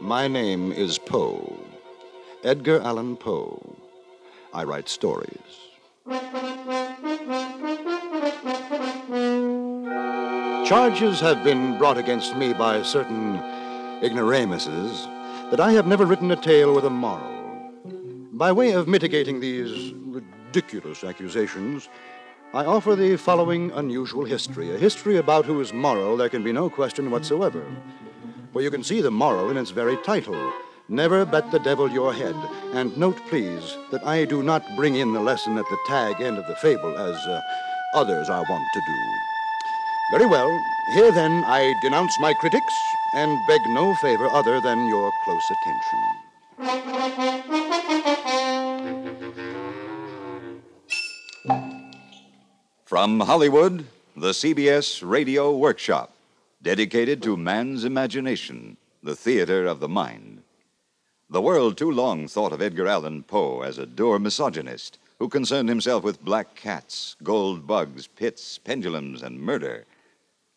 My name is Poe, Edgar Allan Poe. I write stories. Charges have been brought against me by certain ignoramuses that I have never written a tale with a moral. By way of mitigating these ridiculous accusations, I offer the following unusual history, a history about whose moral there can be no question whatsoever. For you can see the moral in its very title Never Bet the Devil Your Head. And note, please, that I do not bring in the lesson at the tag end of the fable as uh, others are wont to do. Very well, here then I denounce my critics and beg no favor other than your close attention. From Hollywood, the CBS Radio Workshop, dedicated to man's imagination, the theater of the mind. The world too long thought of Edgar Allan Poe as a dour misogynist who concerned himself with black cats, gold bugs, pits, pendulums, and murder.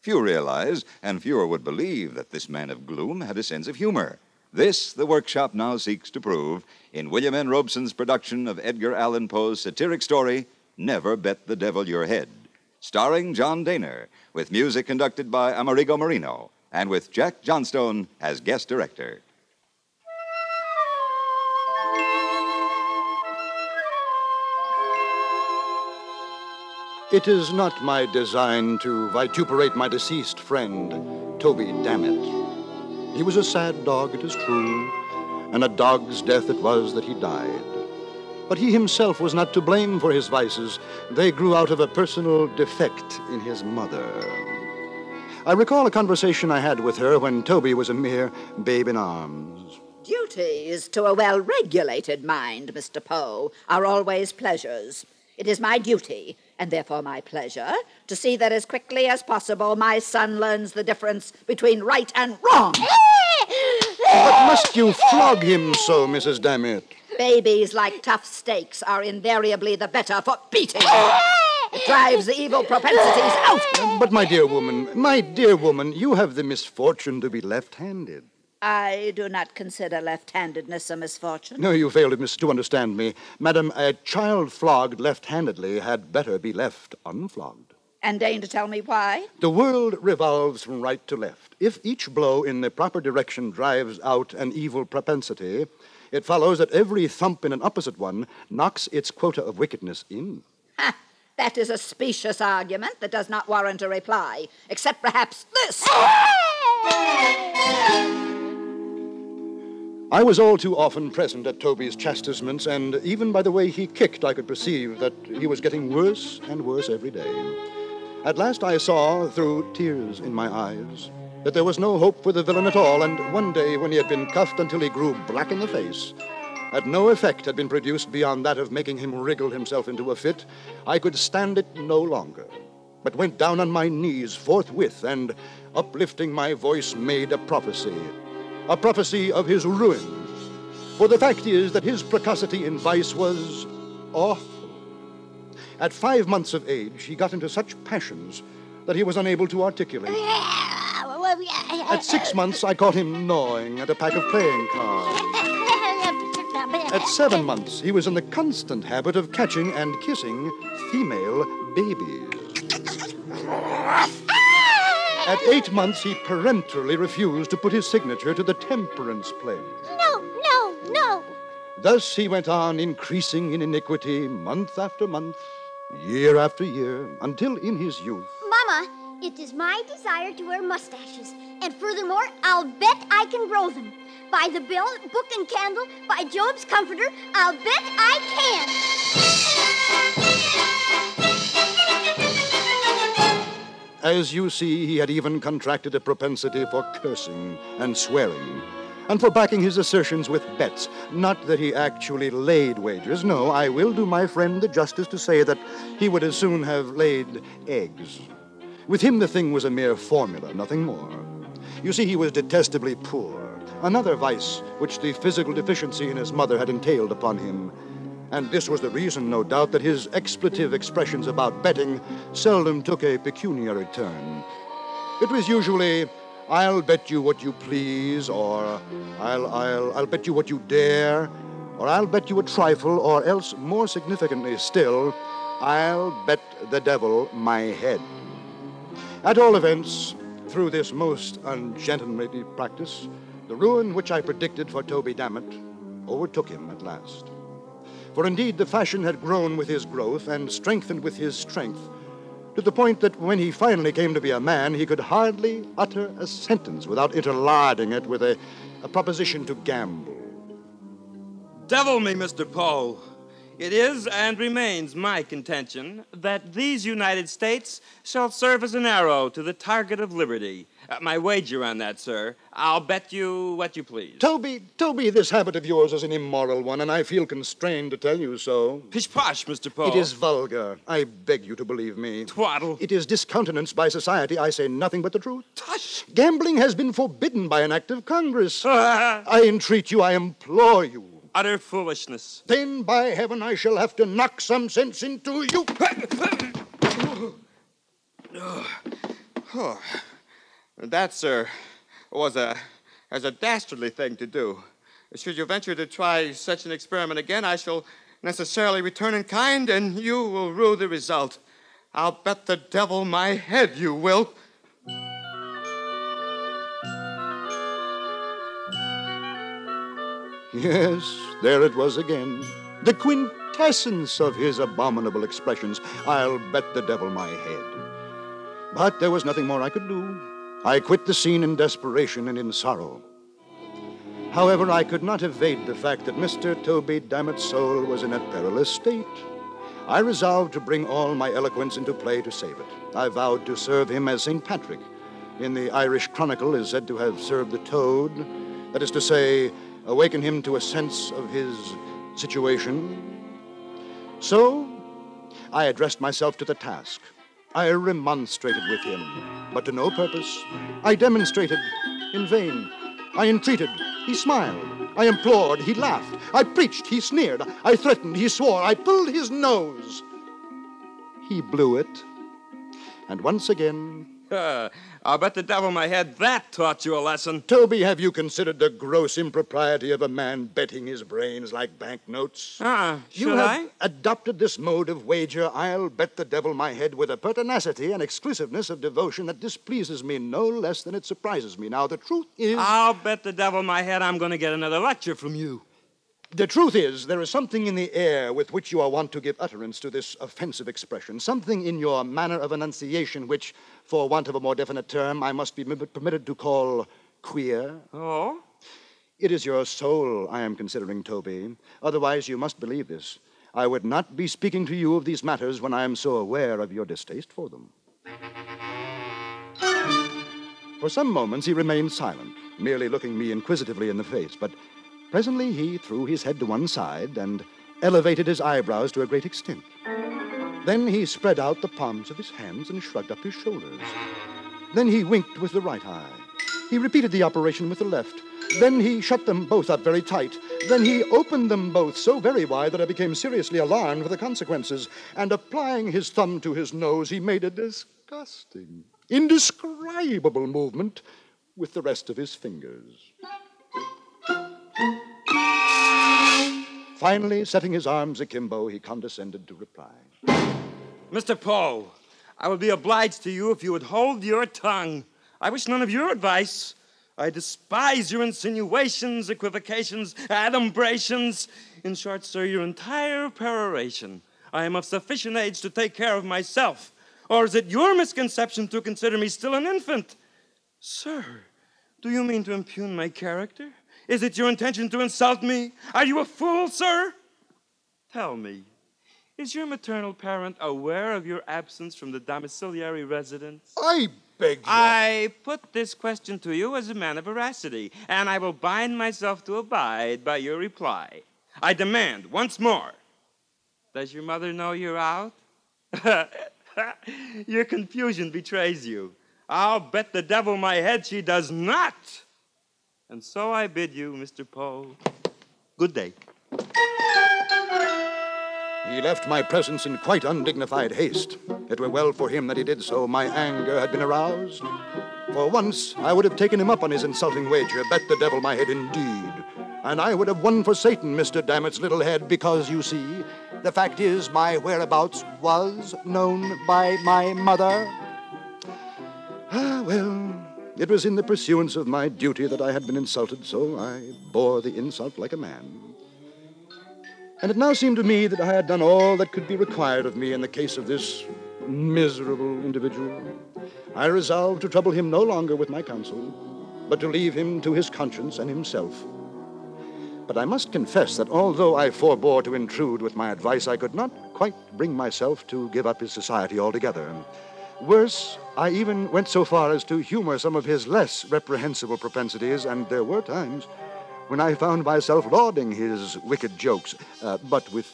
Few realize, and fewer would believe, that this man of gloom had a sense of humor. This, the workshop now seeks to prove in William N. Robson's production of Edgar Allan Poe's satiric story, Never Bet the Devil Your Head, starring John Dehner, with music conducted by Amerigo Marino, and with Jack Johnstone as guest director. It is not my design to vituperate my deceased friend, Toby Dammit. He was a sad dog, it is true, and a dog's death it was that he died. But he himself was not to blame for his vices. They grew out of a personal defect in his mother. I recall a conversation I had with her when Toby was a mere babe in arms. Duties to a well regulated mind, Mr. Poe, are always pleasures. It is my duty, and therefore my pleasure, to see that as quickly as possible my son learns the difference between right and wrong. But must you flog him so, Mrs. Dammit? Babies, like tough steaks, are invariably the better for beating. It drives the evil propensities out. But, my dear woman, my dear woman, you have the misfortune to be left handed. I do not consider left handedness a misfortune. No, you fail to, to understand me. Madam, a child flogged left handedly had better be left unflogged. And deign to tell me why? The world revolves from right to left. If each blow in the proper direction drives out an evil propensity, it follows that every thump in an opposite one knocks its quota of wickedness in. Ha! That is a specious argument that does not warrant a reply, except perhaps this. I was all too often present at Toby's chastisements, and even by the way he kicked, I could perceive that he was getting worse and worse every day. At last I saw, through tears in my eyes, that there was no hope for the villain at all, and one day when he had been cuffed until he grew black in the face, that no effect had been produced beyond that of making him wriggle himself into a fit, I could stand it no longer, but went down on my knees forthwith and, uplifting my voice, made a prophecy a prophecy of his ruin. For the fact is that his precocity in vice was awful. At five months of age, he got into such passions that he was unable to articulate. At six uh, months, I caught him gnawing at a pack of playing cards. At seven months, he was in the constant habit of catching and kissing female babies. At eight months, he peremptorily refused to put his signature to the temperance pledge. No, no, no. Thus he went on increasing in iniquity month after month, year after year, until in his youth. It is my desire to wear mustaches. And furthermore, I'll bet I can grow them. By the bell, book, and candle, by Job's comforter, I'll bet I can. As you see, he had even contracted a propensity for cursing and swearing, and for backing his assertions with bets. Not that he actually laid wagers. No, I will do my friend the justice to say that he would as soon have laid eggs. With him, the thing was a mere formula, nothing more. You see, he was detestably poor, another vice which the physical deficiency in his mother had entailed upon him. And this was the reason, no doubt, that his expletive expressions about betting seldom took a pecuniary turn. It was usually, I'll bet you what you please, or I'll, I'll, I'll bet you what you dare, or I'll bet you a trifle, or else, more significantly still, I'll bet the devil my head. At all events, through this most ungentlemanly practice, the ruin which I predicted for Toby Dammit overtook him at last. For indeed the fashion had grown with his growth and strengthened with his strength, to the point that when he finally came to be a man, he could hardly utter a sentence without interlarding it with a, a proposition to gamble. Devil me, Mr. Poe. It is and remains my contention that these United States shall serve as an arrow to the target of liberty. Uh, my wager on that, sir. I'll bet you what you please. Toby, Toby, this habit of yours is an immoral one, and I feel constrained to tell you so. Pish posh, Mr. Poe. It is vulgar. I beg you to believe me. Twaddle. It is discountenanced by society. I say nothing but the truth. Tush. Gambling has been forbidden by an act of Congress. I entreat you, I implore you. Utter foolishness. Then, by heaven, I shall have to knock some sense into you. That, sir, was a as a dastardly thing to do. Should you venture to try such an experiment again, I shall necessarily return in kind, and you will rue the result. I'll bet the devil my head you will. Yes, there it was again. The quintessence of his abominable expressions. I'll bet the devil my head. But there was nothing more I could do. I quit the scene in desperation and in sorrow. However, I could not evade the fact that Mr. Toby Dammit's soul was in a perilous state. I resolved to bring all my eloquence into play to save it. I vowed to serve him as St. Patrick. In the Irish Chronicle is said to have served the toad, that is to say, awaken him to a sense of his situation. So, I addressed myself to the task. I remonstrated with him, but to no purpose. I demonstrated in vain. I entreated, he smiled. I implored, he laughed. I preached, he sneered. I threatened, he swore. I pulled his nose. He blew it. And once again, Uh, I'll bet the devil my head that taught you a lesson. Toby, have you considered the gross impropriety of a man betting his brains like banknotes? Ah, You should have I? adopted this mode of wager, I'll bet the devil my head, with a pertinacity and exclusiveness of devotion that displeases me no less than it surprises me. Now, the truth is. I'll bet the devil my head I'm going to get another lecture from you. The truth is, there is something in the air with which you are wont to give utterance to this offensive expression, something in your manner of enunciation which, for want of a more definite term, I must be permitted to call queer. Oh? It is your soul I am considering, Toby. Otherwise, you must believe this. I would not be speaking to you of these matters when I am so aware of your distaste for them. For some moments he remained silent, merely looking me inquisitively in the face, but presently he threw his head to one side and elevated his eyebrows to a great extent. Then he spread out the palms of his hands and shrugged up his shoulders. Then he winked with the right eye. He repeated the operation with the left. Then he shut them both up very tight. Then he opened them both so very wide that I became seriously alarmed for the consequences. And applying his thumb to his nose, he made a disgusting, indescribable movement with the rest of his fingers. Finally, setting his arms akimbo, he condescended to reply. Mr. Poe, I would be obliged to you if you would hold your tongue. I wish none of your advice. I despise your insinuations, equivocations, adumbrations. In short, sir, your entire peroration. I am of sufficient age to take care of myself. Or is it your misconception to consider me still an infant? Sir, do you mean to impugn my character? Is it your intention to insult me? Are you a fool, sir? Tell me, is your maternal parent aware of your absence from the domiciliary residence? I beg you. I put this question to you as a man of veracity, and I will bind myself to abide by your reply. I demand once more Does your mother know you're out? your confusion betrays you. I'll bet the devil my head she does not. And so I bid you, Mr. Poe, good day. He left my presence in quite undignified haste. It were well for him that he did so. My anger had been aroused. For once, I would have taken him up on his insulting wager, bet the devil my head indeed. And I would have won for Satan, Mr. Dammit's little head, because, you see, the fact is, my whereabouts was known by my mother. Ah, well, it was in the pursuance of my duty that I had been insulted, so I bore the insult like a man. And it now seemed to me that I had done all that could be required of me in the case of this miserable individual. I resolved to trouble him no longer with my counsel, but to leave him to his conscience and himself. But I must confess that although I forbore to intrude with my advice, I could not quite bring myself to give up his society altogether. Worse, I even went so far as to humor some of his less reprehensible propensities, and there were times when I found myself lauding his wicked jokes, uh, but with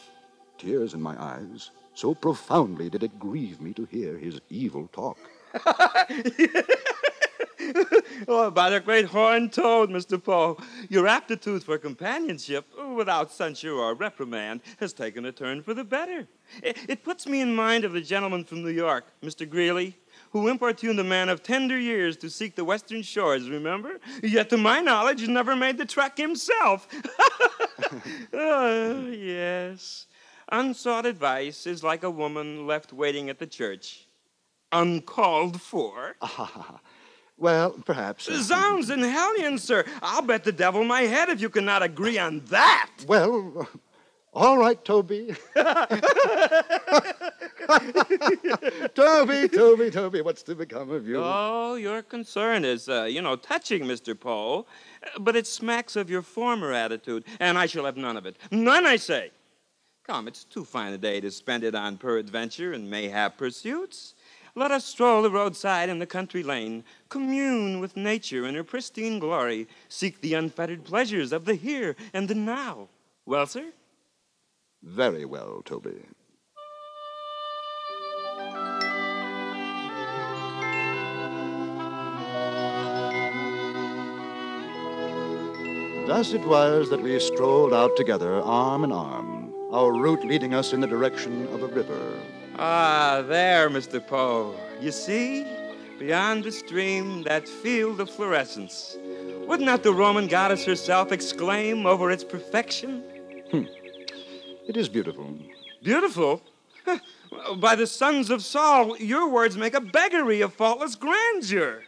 tears in my eyes. So profoundly did it grieve me to hear his evil talk. oh, by the great horned toad, Mr. Poe, your aptitude for companionship, without censure or reprimand, has taken a turn for the better. It, it puts me in mind of the gentleman from New York, Mr. Greeley, who importuned a man of tender years to seek the western shores, remember? Yet, to my knowledge, never made the trek himself. oh, yes. Unsought advice is like a woman left waiting at the church, uncalled for. Ah, Well, perhaps. uh, Zounds and hellions, sir. I'll bet the devil my head if you cannot agree on that. Well, all right, Toby. Toby, Toby, Toby, what's to become of you? Oh, your concern is, uh, you know, touching, Mr. Poe. But it smacks of your former attitude, and I shall have none of it. None, I say. Come, it's too fine a day to spend it on peradventure and mayhap pursuits. Let us stroll the roadside and the country lane, commune with nature in her pristine glory, seek the unfettered pleasures of the here and the now. Well, sir? Very well, Toby. Thus it was that we strolled out together, arm in arm, our route leading us in the direction of a river. Ah, there, Mr. Poe. You see? Beyond the stream, that field of fluorescence. Would not the Roman goddess herself exclaim over its perfection? It is beautiful. Beautiful? By the sons of Saul, your words make a beggary of faultless grandeur.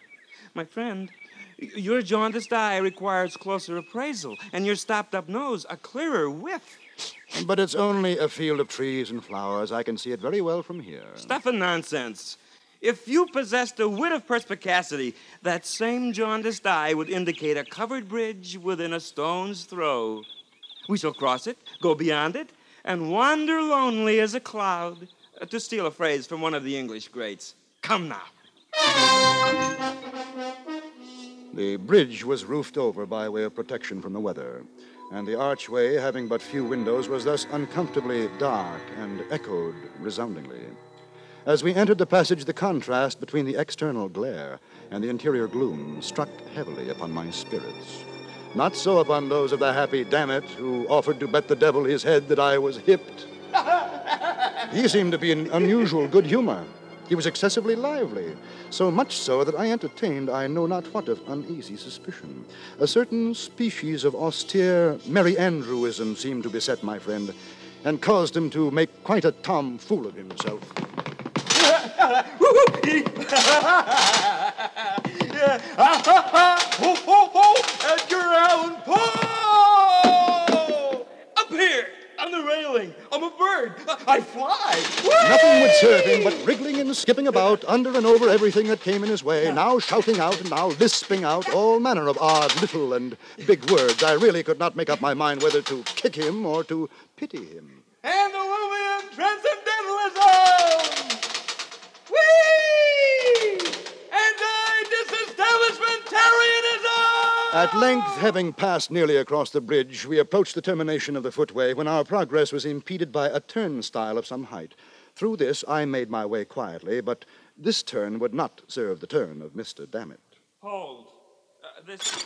My friend, your jaundiced eye requires closer appraisal, and your stopped up nose a clearer whiff. But it's only a field of trees and flowers. I can see it very well from here. Stuff and nonsense. If you possessed a wit of perspicacity, that same jaundiced eye would indicate a covered bridge within a stone's throw. We shall cross it, go beyond it, and wander lonely as a cloud, uh, to steal a phrase from one of the English greats. Come now. The bridge was roofed over by way of protection from the weather, and the archway, having but few windows, was thus uncomfortably dark and echoed resoundingly. As we entered the passage, the contrast between the external glare and the interior gloom struck heavily upon my spirits. Not so upon those of the happy Dammit who offered to bet the devil his head that I was hipped. He seemed to be in unusual good humor. He was excessively lively, so much so that I entertained I know not what of uneasy suspicion. A certain species of austere Merry Andrewism seemed to beset my friend, and caused him to make quite a tomfool of himself. Ho, ho, ho! Edgar Allan Poe! Up here, on the railing. I'm a bird. I fly. Nothing would serve him but wriggling and skipping about under and over everything that came in his way, now shouting out and now lisping out all manner of odd little and big words. I really could not make up my mind whether to kick him or to pity him. Antediluvian At length, having passed nearly across the bridge, we approached the termination of the footway when our progress was impeded by a turnstile of some height. Through this, I made my way quietly, but this turn would not serve the turn of Mr. Dammit. Hold. Uh, this.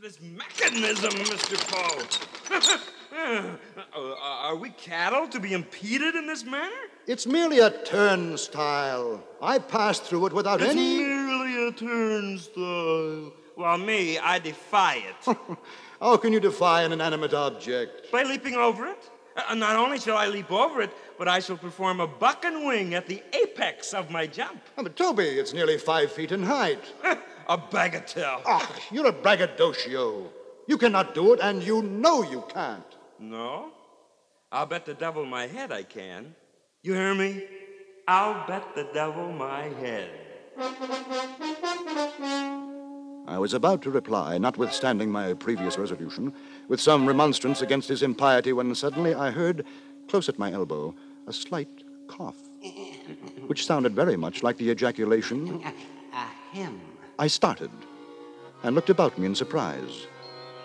this mechanism, Mr. Poe. Uh, are we cattle to be impeded in this manner? It's merely a turnstile. I passed through it without It's any. merely a turnstile. Well, me, I defy it. How can you defy an inanimate object? By leaping over it? Uh, not only shall I leap over it, but I shall perform a buck and wing at the apex of my jump. Oh, but Toby, it's nearly five feet in height. a bagatelle. Ah, you're a braggadocio. You cannot do it, and you know you can't. No? I'll bet the devil my head I can. You hear me? I'll bet the devil my head. I was about to reply, notwithstanding my previous resolution, with some remonstrance against his impiety, when suddenly I heard, close at my elbow, a slight cough, which sounded very much like the ejaculation. Ahem. I started and looked about me in surprise.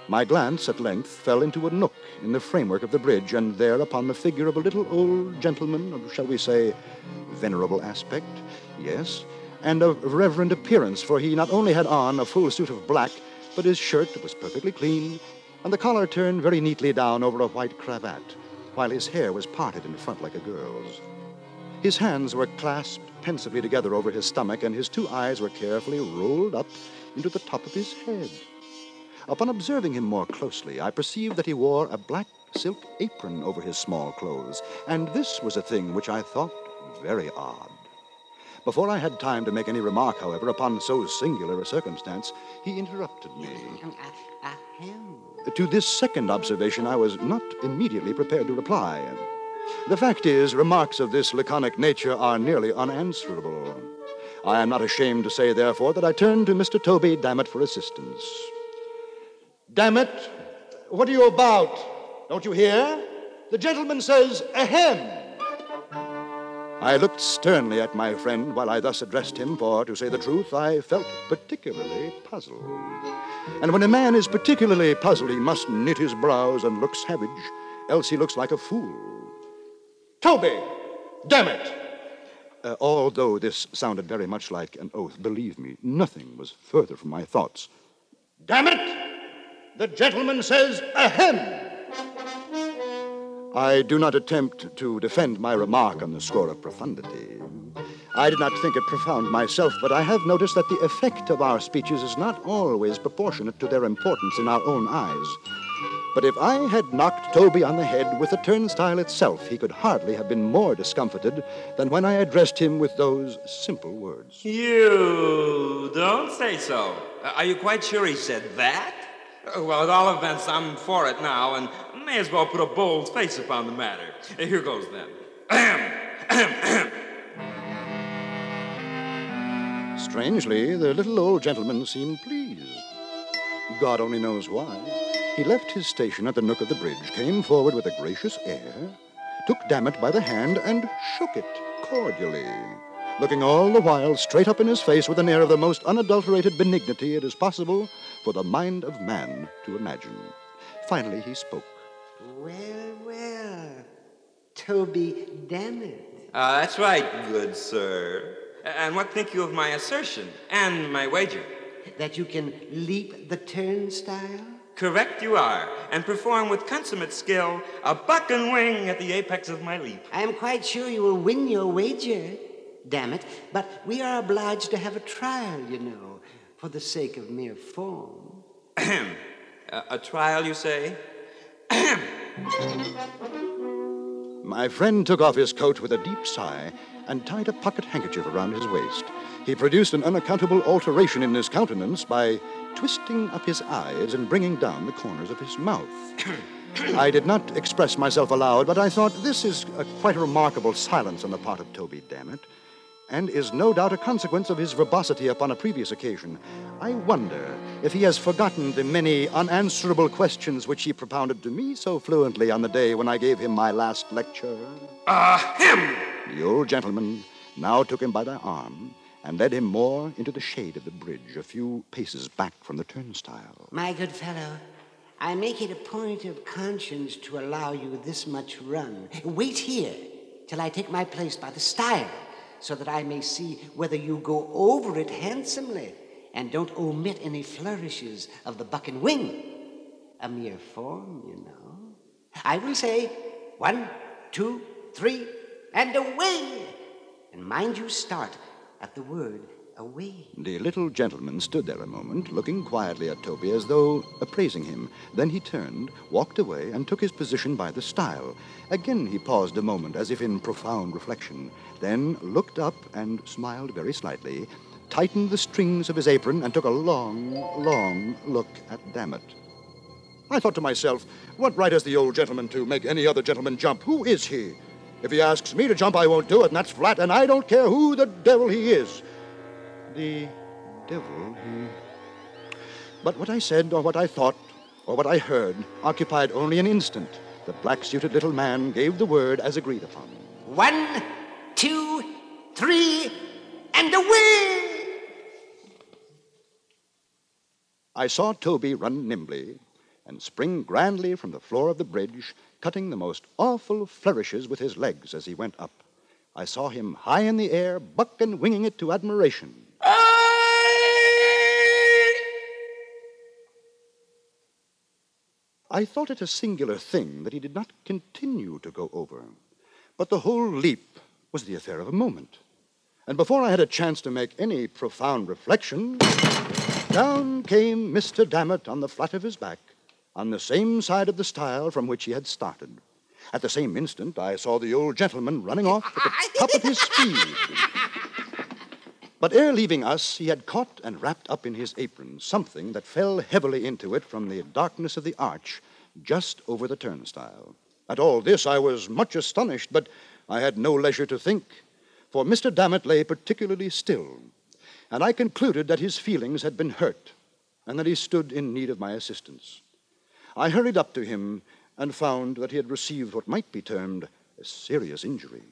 My glance at length fell into a nook in the framework of the bridge, and there upon the figure of a little old gentleman of, shall we say, venerable aspect, yes, and of reverend appearance, for he not only had on a full suit of black, but his shirt was perfectly clean, and the collar turned very neatly down over a white cravat, while his hair was parted in front like a girl's. His hands were clasped pensively together over his stomach, and his two eyes were carefully rolled up into the top of his head. Upon observing him more closely, I perceived that he wore a black silk apron over his small clothes, and this was a thing which I thought very odd. Before I had time to make any remark, however, upon so singular a circumstance, he interrupted me. To this second observation, I was not immediately prepared to reply. The fact is, remarks of this laconic nature are nearly unanswerable. I am not ashamed to say, therefore, that I turned to Mr. Toby Dammit for assistance. Dammit, what are you about? Don't you hear? The gentleman says, ahem. I looked sternly at my friend while I thus addressed him, for, to say the truth, I felt particularly puzzled. And when a man is particularly puzzled, he must knit his brows and look savage, else he looks like a fool. Toby! Damn it! Uh, although this sounded very much like an oath, believe me, nothing was further from my thoughts. Damn it! The gentleman says, ahem! I do not attempt to defend my remark on the score of profundity. I did not think it profound myself, but I have noticed that the effect of our speeches is not always proportionate to their importance in our own eyes. But if I had knocked Toby on the head with the turnstile itself, he could hardly have been more discomfited than when I addressed him with those simple words. You don't say so. Are you quite sure he said that? Well, at all events, I'm for it now, and may as well put a bold face upon the matter. Uh, Here goes then. Strangely, the little old gentleman seemed pleased. God only knows why. He left his station at the nook of the bridge, came forward with a gracious air, took Dammit by the hand, and shook it cordially, looking all the while straight up in his face with an air of the most unadulterated benignity it is possible for the mind of man to imagine. Finally, he spoke. Well, well. Toby Dammit. Uh, that's right, good sir. And what think you of my assertion and my wager? That you can leap the turnstile? Correct you are, and perform with consummate skill a buck and wing at the apex of my leap. I am quite sure you will win your wager. Damn it. But we are obliged to have a trial, you know, for the sake of mere form. Ahem. A, a trial, you say? My friend took off his coat with a deep sigh and tied a pocket handkerchief around his waist. He produced an unaccountable alteration in his countenance by twisting up his eyes and bringing down the corners of his mouth. I did not express myself aloud, but I thought this is a, quite a remarkable silence on the part of Toby Dammit, and is no doubt a consequence of his verbosity upon a previous occasion. I wonder if he has forgotten the many unanswerable questions which he propounded to me so fluently on the day when I gave him my last lecture. Ah, him! The old gentleman now took him by the arm and led him more into the shade of the bridge, a few paces back from the turnstile. My good fellow, I make it a point of conscience to allow you this much run. Wait here till I take my place by the stile, so that I may see whether you go over it handsomely And don't omit any flourishes of the buck and wing. A mere form, you know. I will say one, two, three, and away. And mind you start at the word away. The little gentleman stood there a moment, looking quietly at Toby as though appraising him. Then he turned, walked away, and took his position by the stile. Again he paused a moment, as if in profound reflection, then looked up and smiled very slightly, tightened the strings of his apron, and took a long, long look at Dammit. I thought to myself, what right has the old gentleman to make any other gentleman jump? Who is he? If he asks me to jump, I won't do it, and that's flat, and I don't care who the devil he is. The devil, he. But what I said, or what I thought, or what I heard, occupied only an instant. The black suited little man gave the word as agreed upon. One, two, three, and away! I saw Toby run nimbly and spring grandly from the floor of the bridge, cutting the most awful flourishes with his legs as he went up. I saw him high in the air, buck and winging it to admiration. I thought it a singular thing that he did not continue to go over. But the whole leap was the affair of a moment. And before I had a chance to make any profound reflection, down came Mr. Dammit on the flat of his back, on the same side of the stile from which he had started. At the same instant, I saw the old gentleman running off at the top of his speed. But ere leaving us, he had caught and wrapped up in his apron something that fell heavily into it from the darkness of the arch just over the turnstile. At all this, I was much astonished, but I had no leisure to think, for Mr. Dammit lay particularly still, and I concluded that his feelings had been hurt and that he stood in need of my assistance. I hurried up to him and found that he had received what might be termed a serious injury.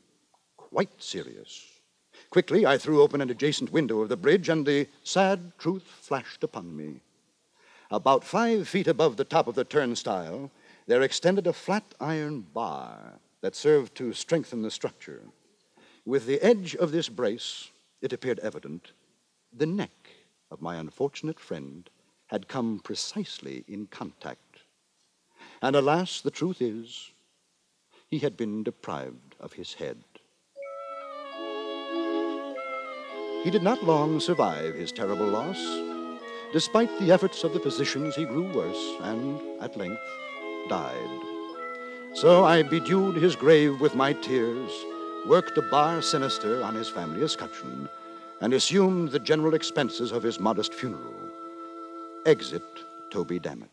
Quite serious. Quickly, I threw open an adjacent window of the bridge, and the sad truth flashed upon me. About five feet above the top of the turnstile, there extended a flat iron bar that served to strengthen the structure. With the edge of this brace, it appeared evident, the neck of my unfortunate friend had come precisely in contact. And alas, the truth is, he had been deprived of his head. He did not long survive his terrible loss. Despite the efforts of the physicians, he grew worse and, at length, died. So I bedewed his grave with my tears, worked a bar sinister on his family escutcheon, and assumed the general expenses of his modest funeral. Exit Toby Dammit.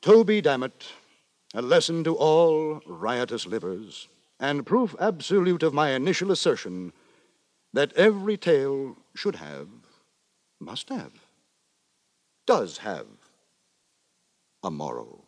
Toby Dammit, a lesson to all riotous livers, and proof absolute of my initial assertion that every tale should have, must have, does have a moral.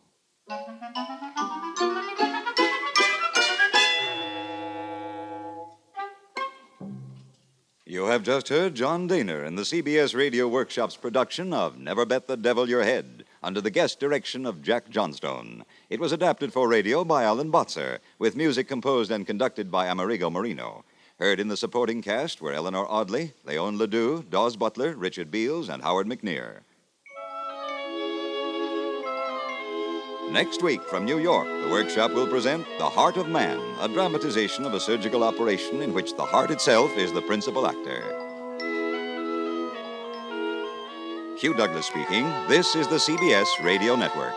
You have just heard John Dehner in the CBS Radio Workshop's production of Never Bet the Devil Your Head, under the guest direction of Jack Johnstone. It was adapted for radio by Alan Botzer, with music composed and conducted by Amerigo Marino. Heard in the supporting cast were Eleanor Audley, Leon Ledoux, Daws Butler, Richard Beals, and Howard McNear. Next week from New York, the workshop will present The Heart of Man, a dramatization of a surgical operation in which the heart itself is the principal actor. Hugh Douglas speaking. This is the CBS Radio Network.